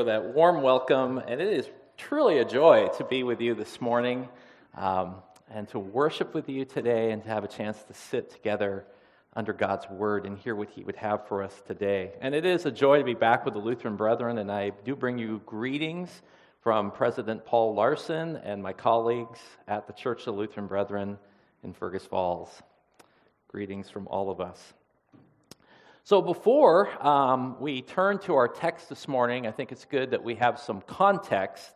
For that warm welcome, and it is truly a joy to be with you this morning um, and to worship with you today and to have a chance to sit together under God's word and hear what He would have for us today. And it is a joy to be back with the Lutheran Brethren, and I do bring you greetings from President Paul Larson and my colleagues at the Church of the Lutheran Brethren in Fergus Falls. Greetings from all of us. So, before um, we turn to our text this morning, I think it's good that we have some context.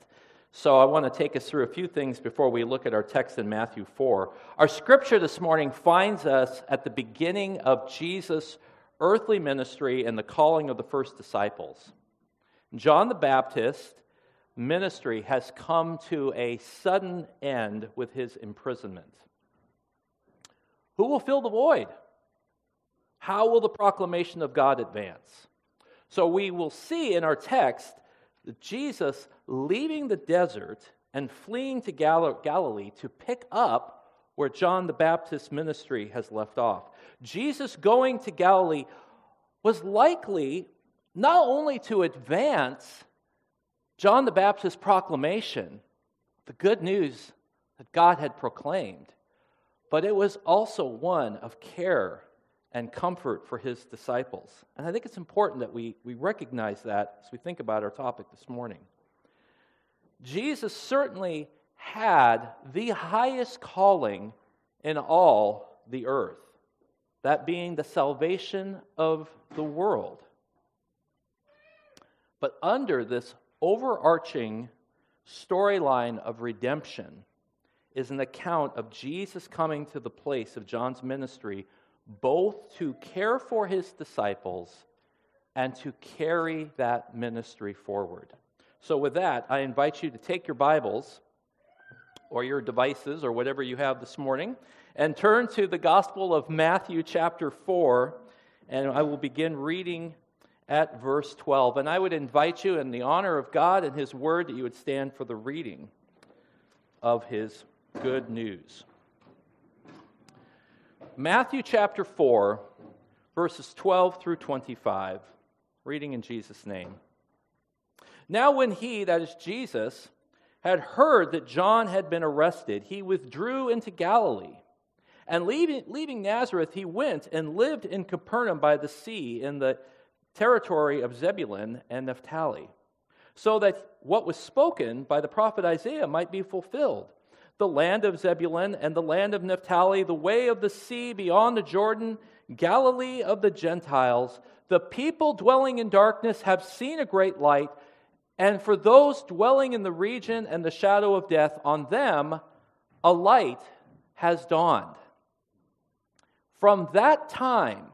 So, I want to take us through a few things before we look at our text in Matthew 4. Our scripture this morning finds us at the beginning of Jesus' earthly ministry and the calling of the first disciples. John the Baptist ministry has come to a sudden end with his imprisonment. Who will fill the void? How will the proclamation of God advance? So we will see in our text Jesus leaving the desert and fleeing to Gal- Galilee to pick up where John the Baptist's ministry has left off. Jesus going to Galilee was likely not only to advance John the Baptist's proclamation, the good news that God had proclaimed, but it was also one of care and comfort for his disciples. And I think it's important that we, we recognize that as we think about our topic this morning. Jesus certainly had the highest calling in all the earth, that being the salvation of the world. But under this overarching storyline of redemption is an account of Jesus coming to the place of John's ministry both to care for his disciples and to carry that ministry forward. So, with that, I invite you to take your Bibles or your devices or whatever you have this morning and turn to the Gospel of Matthew, chapter 4, and I will begin reading at verse 12. And I would invite you, in the honor of God and His Word, that you would stand for the reading of His good news. Matthew chapter 4, verses 12 through 25, reading in Jesus' name. Now, when he, that is Jesus, had heard that John had been arrested, he withdrew into Galilee. And leaving, leaving Nazareth, he went and lived in Capernaum by the sea in the territory of Zebulun and Naphtali, so that what was spoken by the prophet Isaiah might be fulfilled the land of Zebulun and the land of Naphtali, the way of the sea beyond the Jordan, Galilee of the Gentiles. The people dwelling in darkness have seen a great light, and for those dwelling in the region and the shadow of death, on them a light has dawned. From that time,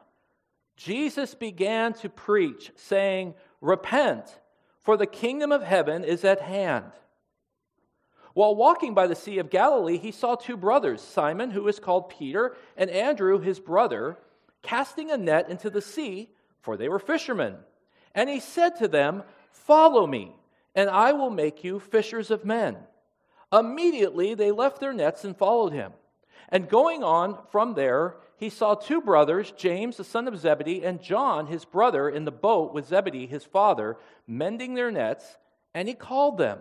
Jesus began to preach, saying, Repent, for the kingdom of heaven is at hand. While walking by the Sea of Galilee, he saw two brothers, Simon, who is called Peter, and Andrew, his brother, casting a net into the sea, for they were fishermen. And he said to them, Follow me, and I will make you fishers of men. Immediately they left their nets and followed him. And going on from there, he saw two brothers, James the son of Zebedee, and John his brother, in the boat with Zebedee his father, mending their nets, and he called them.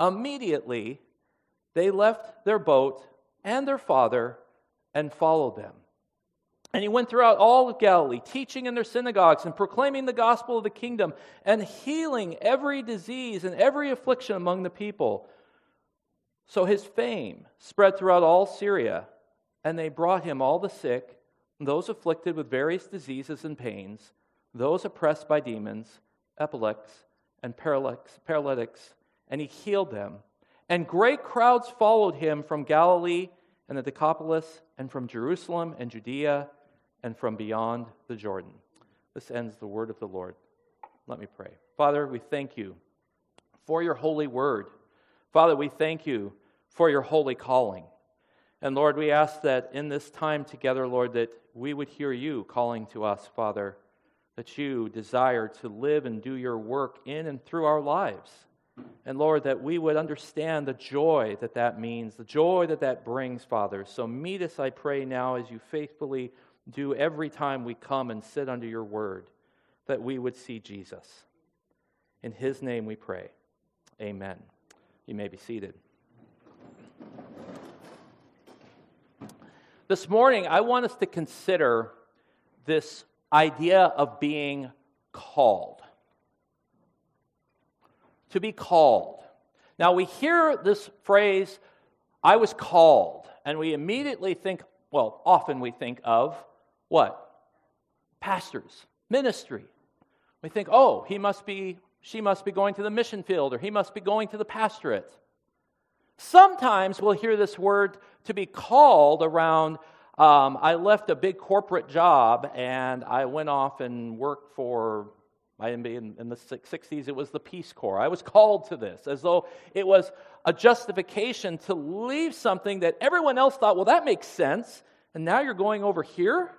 Immediately, they left their boat and their father and followed them. And he went throughout all of Galilee, teaching in their synagogues and proclaiming the gospel of the kingdom and healing every disease and every affliction among the people. So his fame spread throughout all Syria, and they brought him all the sick, those afflicted with various diseases and pains, those oppressed by demons, epileptics, and paralytics and he healed them. And great crowds followed him from Galilee and the Decapolis, and from Jerusalem and Judea, and from beyond the Jordan. This ends the word of the Lord. Let me pray. Father, we thank you for your holy word. Father, we thank you for your holy calling. And Lord, we ask that in this time together, Lord, that we would hear you calling to us, Father, that you desire to live and do your work in and through our lives. And Lord, that we would understand the joy that that means, the joy that that brings, Father. So meet us, I pray, now as you faithfully do every time we come and sit under your word, that we would see Jesus. In his name we pray. Amen. You may be seated. This morning, I want us to consider this idea of being called. To be called. Now, we hear this phrase, I was called, and we immediately think, well, often we think of what? Pastors, ministry. We think, oh, he must be, she must be going to the mission field, or he must be going to the pastorate. Sometimes we'll hear this word to be called around. Um, I left a big corporate job and I went off and worked for, in, in the 60s, it was the Peace Corps. I was called to this as though it was a justification to leave something that everyone else thought, well, that makes sense. And now you're going over here?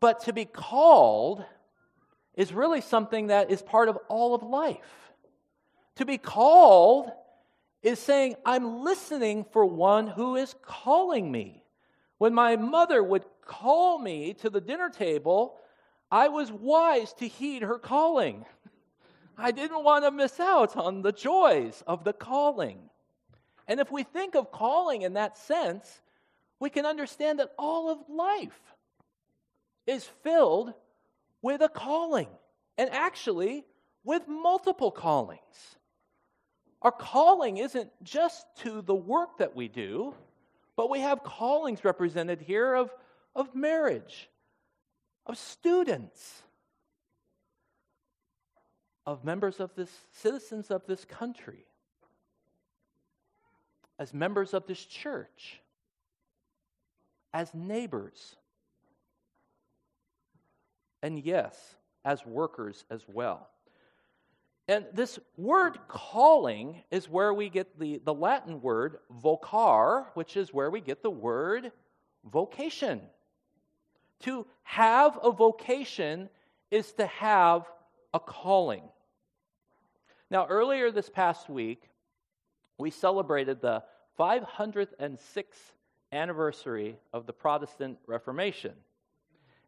But to be called is really something that is part of all of life. To be called is saying, I'm listening for one who is calling me. When my mother would call me to the dinner table, I was wise to heed her calling. I didn't want to miss out on the joys of the calling. And if we think of calling in that sense, we can understand that all of life is filled with a calling, and actually with multiple callings. Our calling isn't just to the work that we do, but we have callings represented here of, of marriage, of students, of members of this, citizens of this country, as members of this church, as neighbors, and yes, as workers as well. And this word calling is where we get the, the Latin word vocar, which is where we get the word vocation. To have a vocation is to have a calling. Now, earlier this past week, we celebrated the 506th anniversary of the Protestant Reformation.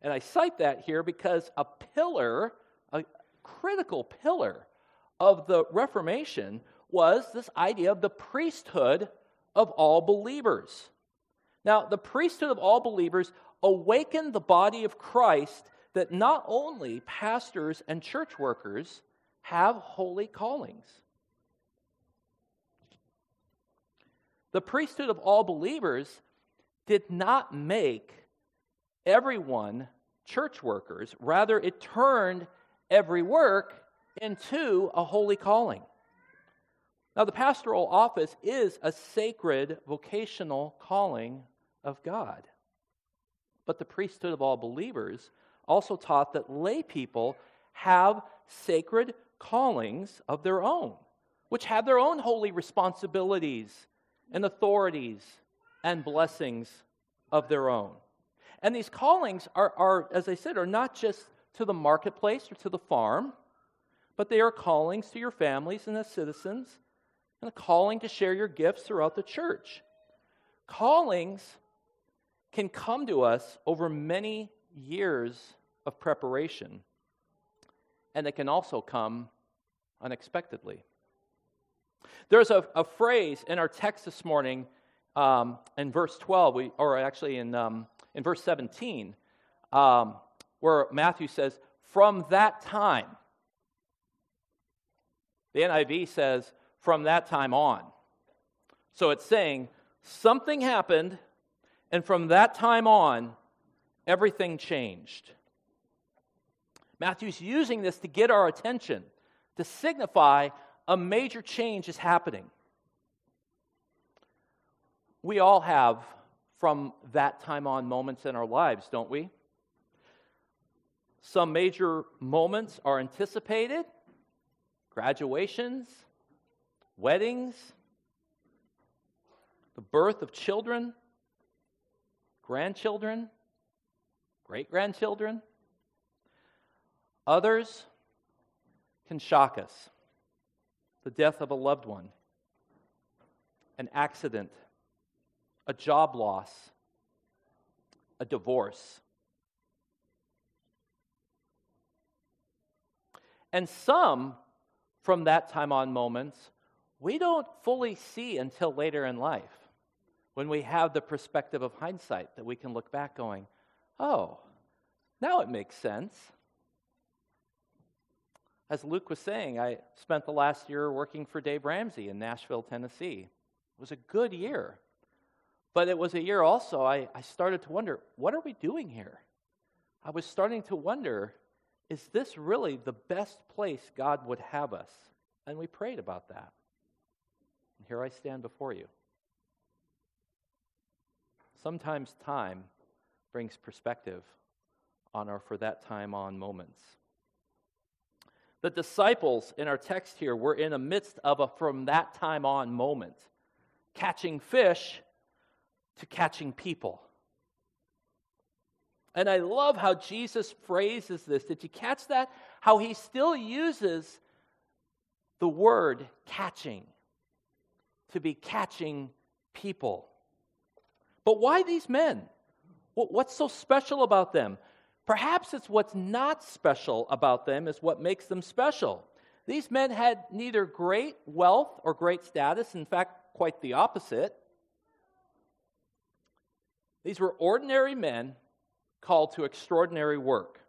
And I cite that here because a pillar, a critical pillar of the Reformation was this idea of the priesthood of all believers. Now, the priesthood of all believers awakened the body of Christ that not only pastors and church workers have holy callings. The priesthood of all believers did not make everyone church workers, rather, it turned every work into a holy calling. Now, the pastoral office is a sacred vocational calling of God. But the priesthood of all believers also taught that lay people have sacred callings of their own, which have their own holy responsibilities and authorities and blessings of their own. And these callings are, are, as I said, are not just to the marketplace or to the farm but they are callings to your families and as citizens, and a calling to share your gifts throughout the church. Callings can come to us over many years of preparation, and they can also come unexpectedly. There's a, a phrase in our text this morning um, in verse 12, we, or actually in, um, in verse 17, um, where Matthew says, From that time, the NIV says, from that time on. So it's saying something happened, and from that time on, everything changed. Matthew's using this to get our attention, to signify a major change is happening. We all have, from that time on, moments in our lives, don't we? Some major moments are anticipated, graduations, weddings, the birth of children, grandchildren, great grandchildren. Others can shock us the death of a loved one, an accident, a job loss, a divorce. And some from that time on moments we don't fully see until later in life when we have the perspective of hindsight that we can look back going, oh, now it makes sense. As Luke was saying, I spent the last year working for Dave Ramsey in Nashville, Tennessee. It was a good year. But it was a year also, I, I started to wonder, what are we doing here? I was starting to wonder, is this really the best place God would have us? And we prayed about that. And here I stand before you. Sometimes time brings perspective on our for that time on moments. The disciples in our text here were in the midst of a from that time on moment, catching fish to catching people. And I love how Jesus phrases this. Did you catch that? How he still uses the word catching to be catching people. But why these men? What's so special about them? Perhaps it's what's not special about them is what makes them special. These men had neither great wealth or great status, in fact, quite the opposite. These were ordinary men called to extraordinary work.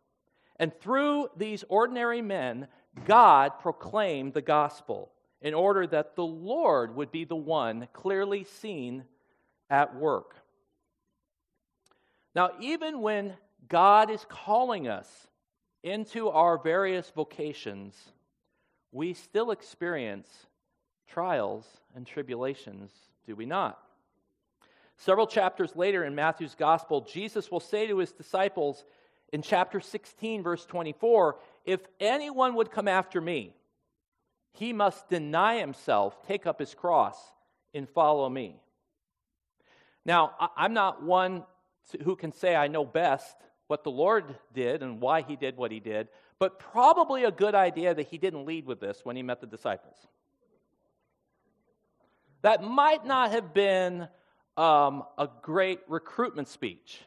And through these ordinary men, God proclaimed the gospel in order that the Lord would be the one clearly seen at work. Now, even when God is calling us into our various vocations, we still experience trials and tribulations, do we not? Several chapters later in Matthew's gospel, Jesus will say to his disciples in chapter 16, verse 24, If anyone would come after me, he must deny himself, take up his cross, and follow me. Now, I'm not one who can say I know best what the Lord did and why he did what he did, but probably a good idea that he didn't lead with this when he met the disciples. That might not have been um, a great recruitment speech.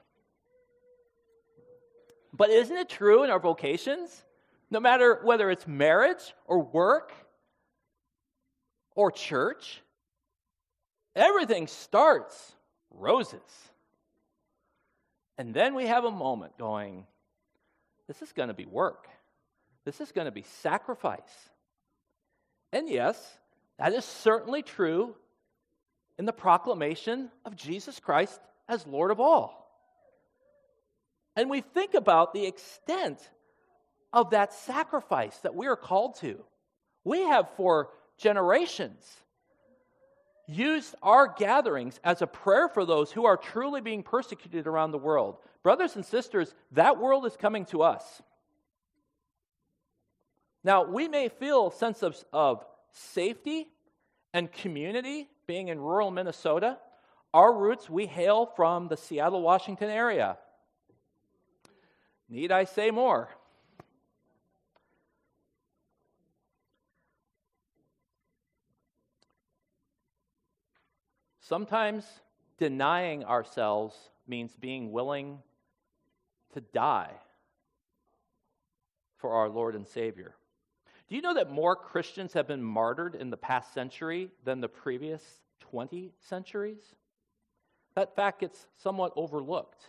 But isn't it true in our vocations? No matter whether it's marriage or work or church, everything starts roses. And then we have a moment going, this is going to be work. This is going to be sacrifice. And yes, that is certainly true in the proclamation of Jesus Christ as Lord of all. And we think about the extent of that sacrifice that we are called to. We have for generations used our gatherings as a prayer for those who are truly being persecuted around the world. Brothers and sisters, that world is coming to us. Now, we may feel a sense of, of safety and community being in rural Minnesota. Our roots, we hail from the Seattle, Washington area. Need I say more? Sometimes denying ourselves means being willing to die for our Lord and Savior. Do you know that more Christians have been martyred in the past century than the previous 20 centuries? That fact gets somewhat overlooked.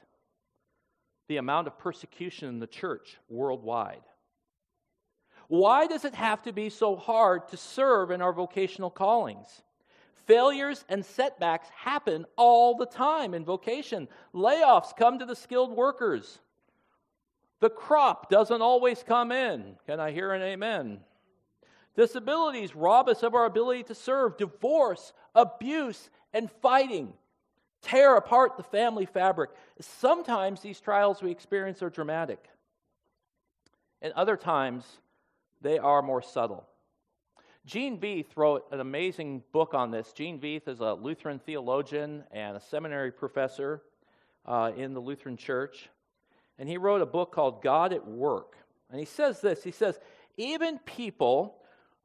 The amount of persecution in the church worldwide. Why does it have to be so hard to serve in our vocational callings? Failures and setbacks happen all the time in vocation. Layoffs come to the skilled workers. The crop doesn't always come in. Can I hear an amen? Disabilities rob us of our ability to serve. Divorce, abuse, and fighting tear apart the family fabric. Sometimes these trials we experience are dramatic, and other times they are more subtle. Gene Veith wrote an amazing book on this. Gene Veith is a Lutheran theologian and a seminary professor uh, in the Lutheran Church. And he wrote a book called God at Work. And he says this He says, even people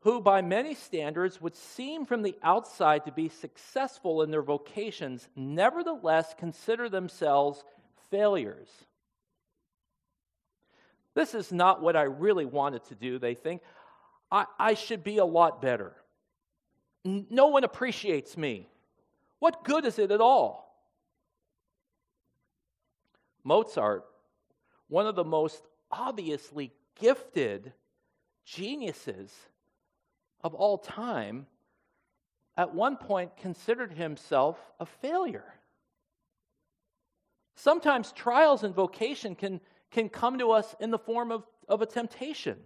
who, by many standards, would seem from the outside to be successful in their vocations, nevertheless consider themselves failures. This is not what I really wanted to do, they think. I, I should be a lot better. No one appreciates me. What good is it at all? Mozart, one of the most obviously gifted geniuses of all time, at one point considered himself a failure. Sometimes trials and vocation can, can come to us in the form of, of a temptation.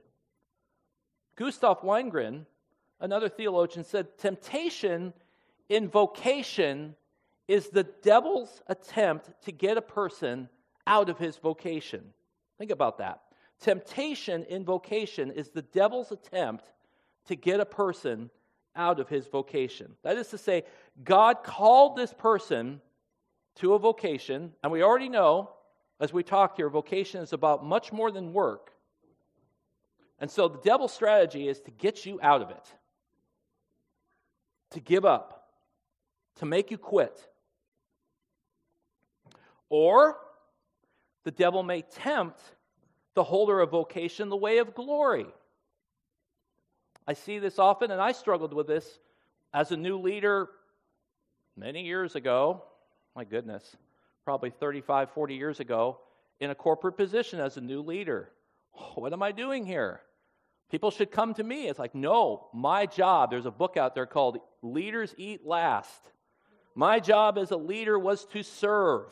Gustaf Wingren, another theologian, said temptation in vocation is the devil's attempt to get a person out of his vocation. Think about that. Temptation in vocation is the devil's attempt to get a person out of his vocation. That is to say, God called this person to a vocation, and we already know, as we talk here, vocation is about much more than work. And so the devil's strategy is to get you out of it, to give up, to make you quit. Or the devil may tempt the holder of vocation the way of glory. I see this often, and I struggled with this as a new leader many years ago. My goodness, probably 35, 40 years ago, in a corporate position as a new leader. Oh, what am I doing here? People should come to me. It's like, no, my job, there's a book out there called Leaders Eat Last. My job as a leader was to serve.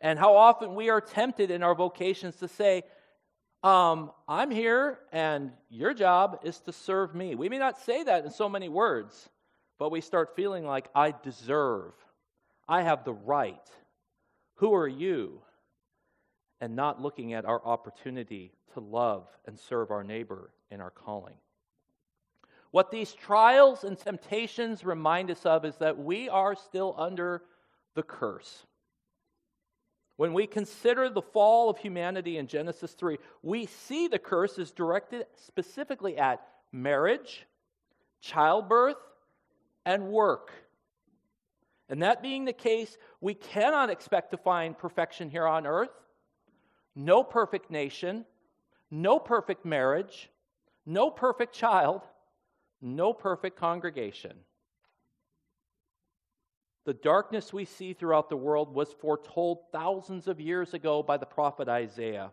And how often we are tempted in our vocations to say, um, I'm here and your job is to serve me. We may not say that in so many words, but we start feeling like I deserve, I have the right. Who are you? And not looking at our opportunity to love and serve our neighbor in our calling. What these trials and temptations remind us of is that we are still under the curse. When we consider the fall of humanity in Genesis 3, we see the curse is directed specifically at marriage, childbirth, and work. And that being the case, we cannot expect to find perfection here on earth. No perfect nation, no perfect marriage, no perfect child, no perfect congregation. The darkness we see throughout the world was foretold thousands of years ago by the prophet Isaiah.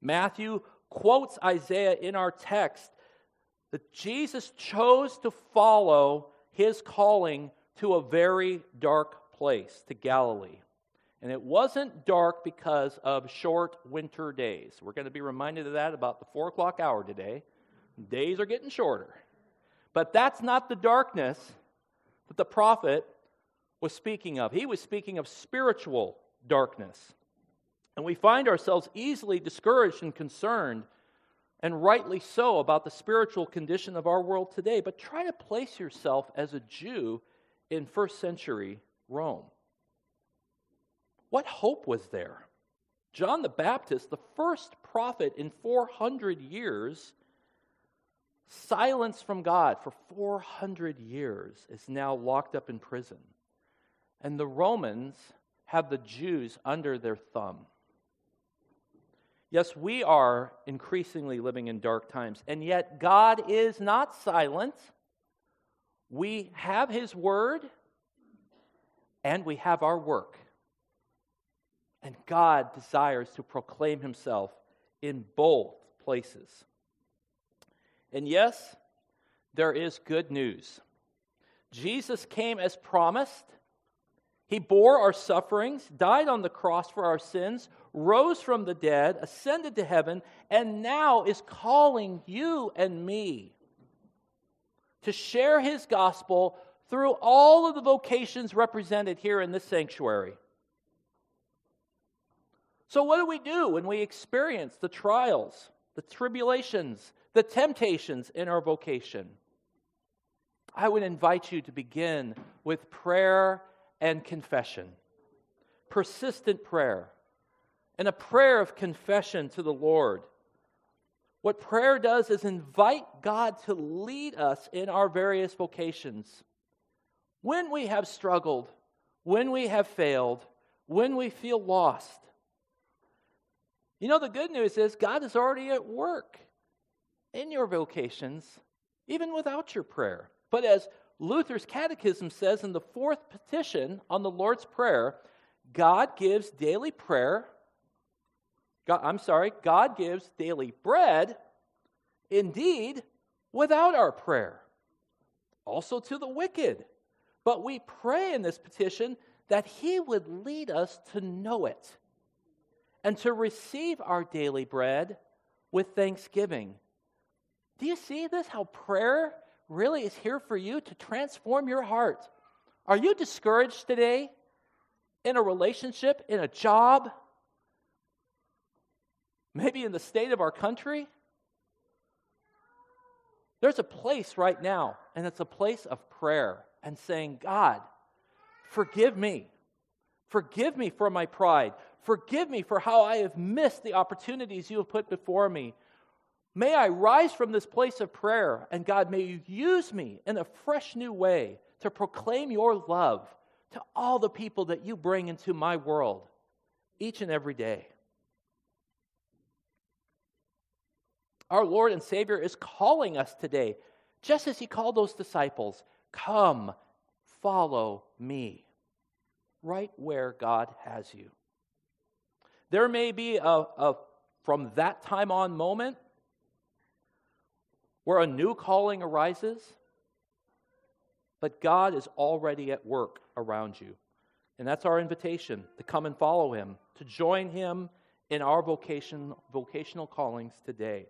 Matthew quotes Isaiah in our text that Jesus chose to follow his calling to a very dark place, to Galilee. And it wasn't dark because of short winter days. We're going to be reminded of that about the four o'clock hour today. Days are getting shorter. But that's not the darkness that the prophet was speaking of. He was speaking of spiritual darkness. And we find ourselves easily discouraged and concerned, and rightly so, about the spiritual condition of our world today. But try to place yourself as a Jew in first century Rome. What hope was there? John the Baptist, the first prophet in 400 years, silenced from God for 400 years, is now locked up in prison. And the Romans have the Jews under their thumb. Yes, we are increasingly living in dark times, and yet God is not silent. We have His Word, and we have our work. And God desires to proclaim Himself in both places. And yes, there is good news. Jesus came as promised he bore our sufferings, died on the cross for our sins, rose from the dead, ascended to heaven, and now is calling you and me to share his gospel through all of the vocations represented here in this sanctuary. So, what do we do when we experience the trials the tribulations, the temptations in our vocation. I would invite you to begin with prayer and confession, persistent prayer, and a prayer of confession to the Lord. What prayer does is invite God to lead us in our various vocations. When we have struggled, when we have failed, when we feel lost. You know, the good news is God is already at work in your vocations, even without your prayer. But as Luther's Catechism says in the fourth petition on the Lord's Prayer, God gives daily prayer. God, I'm sorry, God gives daily bread, indeed, without our prayer. Also to the wicked. But we pray in this petition that He would lead us to know it and to receive our daily bread with thanksgiving. Do you see this? How prayer really is here for you to transform your heart. Are you discouraged today in a relationship, in a job, maybe in the state of our country? There's a place right now, and it's a place of prayer and saying, God, forgive me. Forgive me for my pride. Forgive me for how I have missed the opportunities you have put before me. May I rise from this place of prayer, and God, may you use me in a fresh new way to proclaim your love to all the people that you bring into my world each and every day. Our Lord and Savior is calling us today, just as He called those disciples Come, follow me, right where God has you. There may be a, a from that time on moment where a new calling arises, but God is already at work around you. And that's our invitation to come and follow Him, to join Him in our vocation, vocational callings today.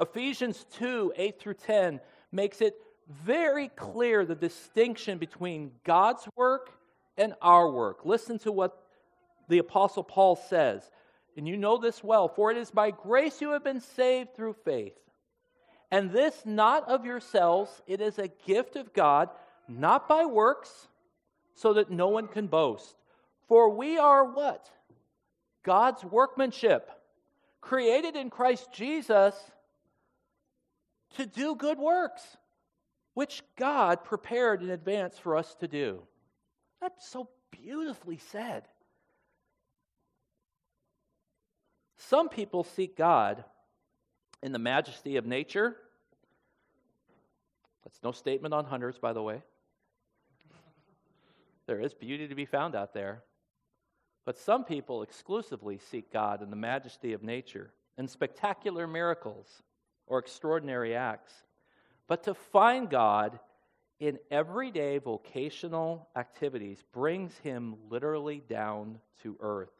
Ephesians 2 8 through 10 makes it very clear the distinction between God's work and our work. Listen to what the Apostle Paul says. And you know this well, for it is by grace you have been saved through faith. And this not of yourselves, it is a gift of God, not by works, so that no one can boast. For we are what? God's workmanship, created in Christ Jesus to do good works, which God prepared in advance for us to do. That's so beautifully said. Some people seek God in the majesty of nature. That's no statement on hunters, by the way. There is beauty to be found out there. But some people exclusively seek God in the majesty of nature, in spectacular miracles or extraordinary acts. But to find God in everyday vocational activities brings him literally down to earth,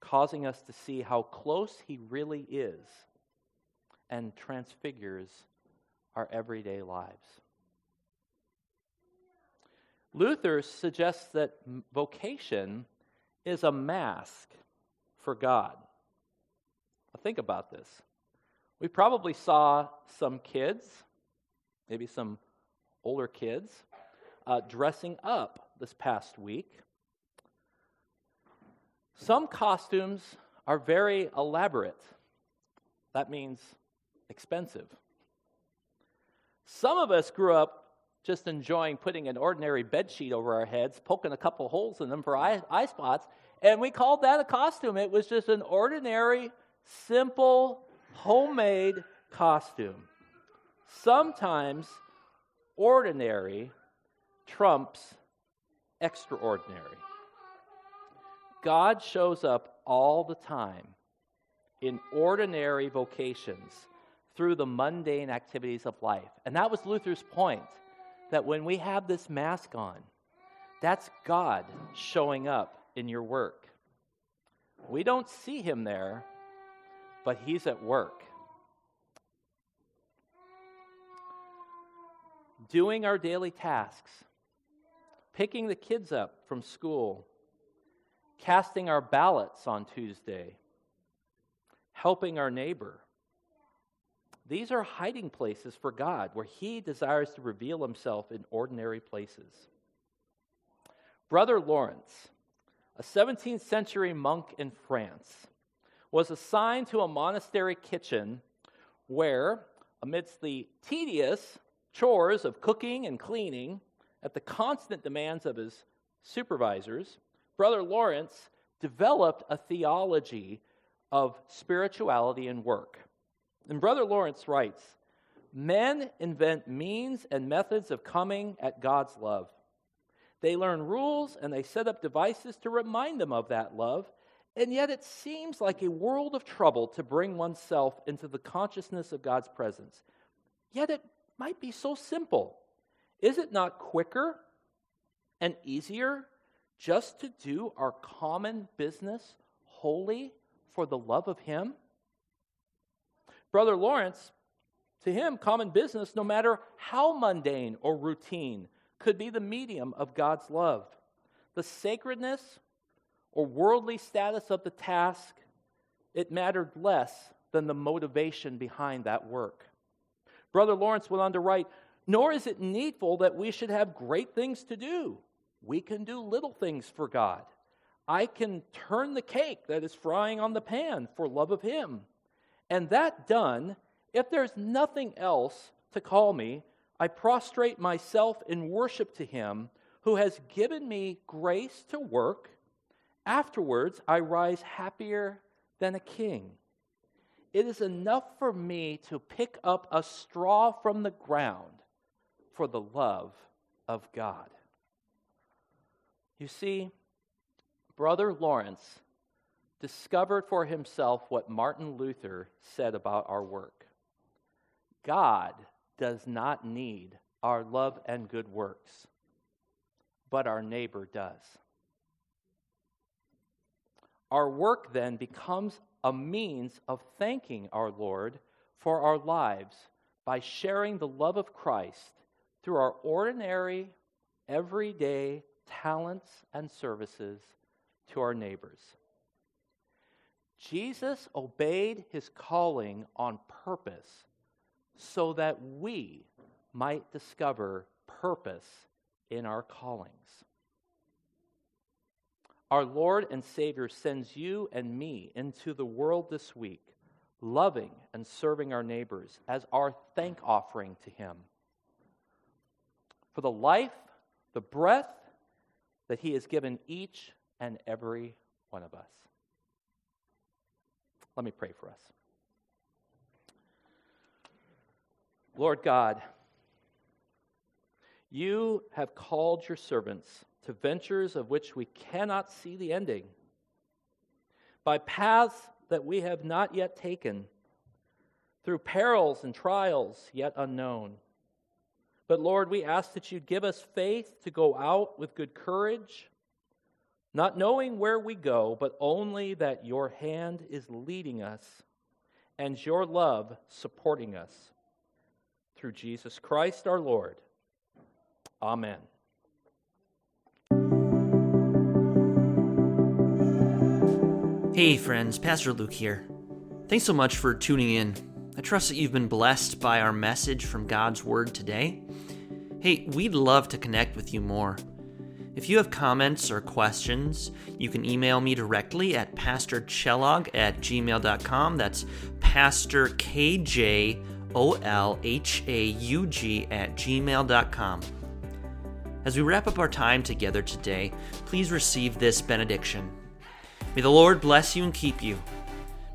causing us to see how close he really is and transfigures our everyday lives. Luther suggests that vocation is a mask for God. Now think about this. We probably saw some kids, maybe some older kids, uh, dressing up this past week. Some costumes are very elaborate. That means expensive. Some of us grew up just enjoying putting an ordinary bed sheet over our heads, poking a couple holes in them for eye, eye spots, and we called that a costume. It was just an ordinary, simple, homemade costume. Sometimes ordinary trumps extraordinary. God shows up all the time in ordinary vocations through the mundane activities of life. And that was Luther's point that when we have this mask on, that's God showing up in your work. We don't see him there, but he's at work. Doing our daily tasks, picking the kids up from school, casting our ballots on Tuesday, helping our neighbor, These are hiding places for God where He desires to reveal Himself in ordinary places. Brother Lawrence, a 17th century monk in France, was assigned to a monastery kitchen where, amidst the tedious chores of cooking and cleaning, at the constant demands of his supervisors, Brother Lawrence developed a theology of spirituality and work. And Brother Lawrence writes Men invent means and methods of coming at God's love. They learn rules and they set up devices to remind them of that love. And yet it seems like a world of trouble to bring oneself into the consciousness of God's presence. Yet it might be so simple. Is it not quicker and easier just to do our common business wholly for the love of Him? Brother Lawrence, to him, common business, no matter how mundane or routine, could be the medium of God's love. The sacredness or worldly status of the task, it mattered less than the motivation behind that work. Brother Lawrence went on to write Nor is it needful that we should have great things to do. We can do little things for God. I can turn the cake that is frying on the pan for love of Him. And that done, if there's nothing else to call me, I prostrate myself in worship to Him who has given me grace to work. Afterwards, I rise happier than a king. It is enough for me to pick up a straw from the ground for the love of God. You see, Brother Lawrence discovered for himself what Martin Luther said about our work God does not need our love and good works, but our neighbor does. Our work then becomes a means of thanking our Lord for our lives by sharing the love of Christ through our ordinary, everyday talents and services to our neighbors. Jesus obeyed his calling on purpose so that we might discover purpose in our callings. Our Lord and Savior sends you and me into the world this week, loving and serving our neighbors as our thank offering to Him for the life, the breath that He has given each and every one of us. Let me pray for us. Lord God, you have called your servants to ventures of which we cannot see the ending, by paths that we have not yet taken, through perils and trials yet unknown. But Lord, we ask that you give us faith to go out with good courage not knowing where we go, but only that your hand is leading us and your love supporting us. Through Jesus Christ our Lord. Amen. Hey, friends, Pastor Luke here. Thanks so much for tuning in. I trust that you've been blessed by our message from God's Word today. Hey, we'd love to connect with you more. If you have comments or questions, you can email me directly at pastorkjolhaug at gmail.com. That's pastor K-J-O-L-H-A-U-G at gmail.com. As we wrap up our time together today, please receive this benediction. May the Lord bless you and keep you.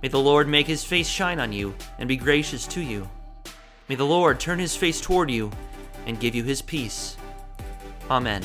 May the Lord make his face shine on you and be gracious to you. May the Lord turn his face toward you and give you his peace. Amen.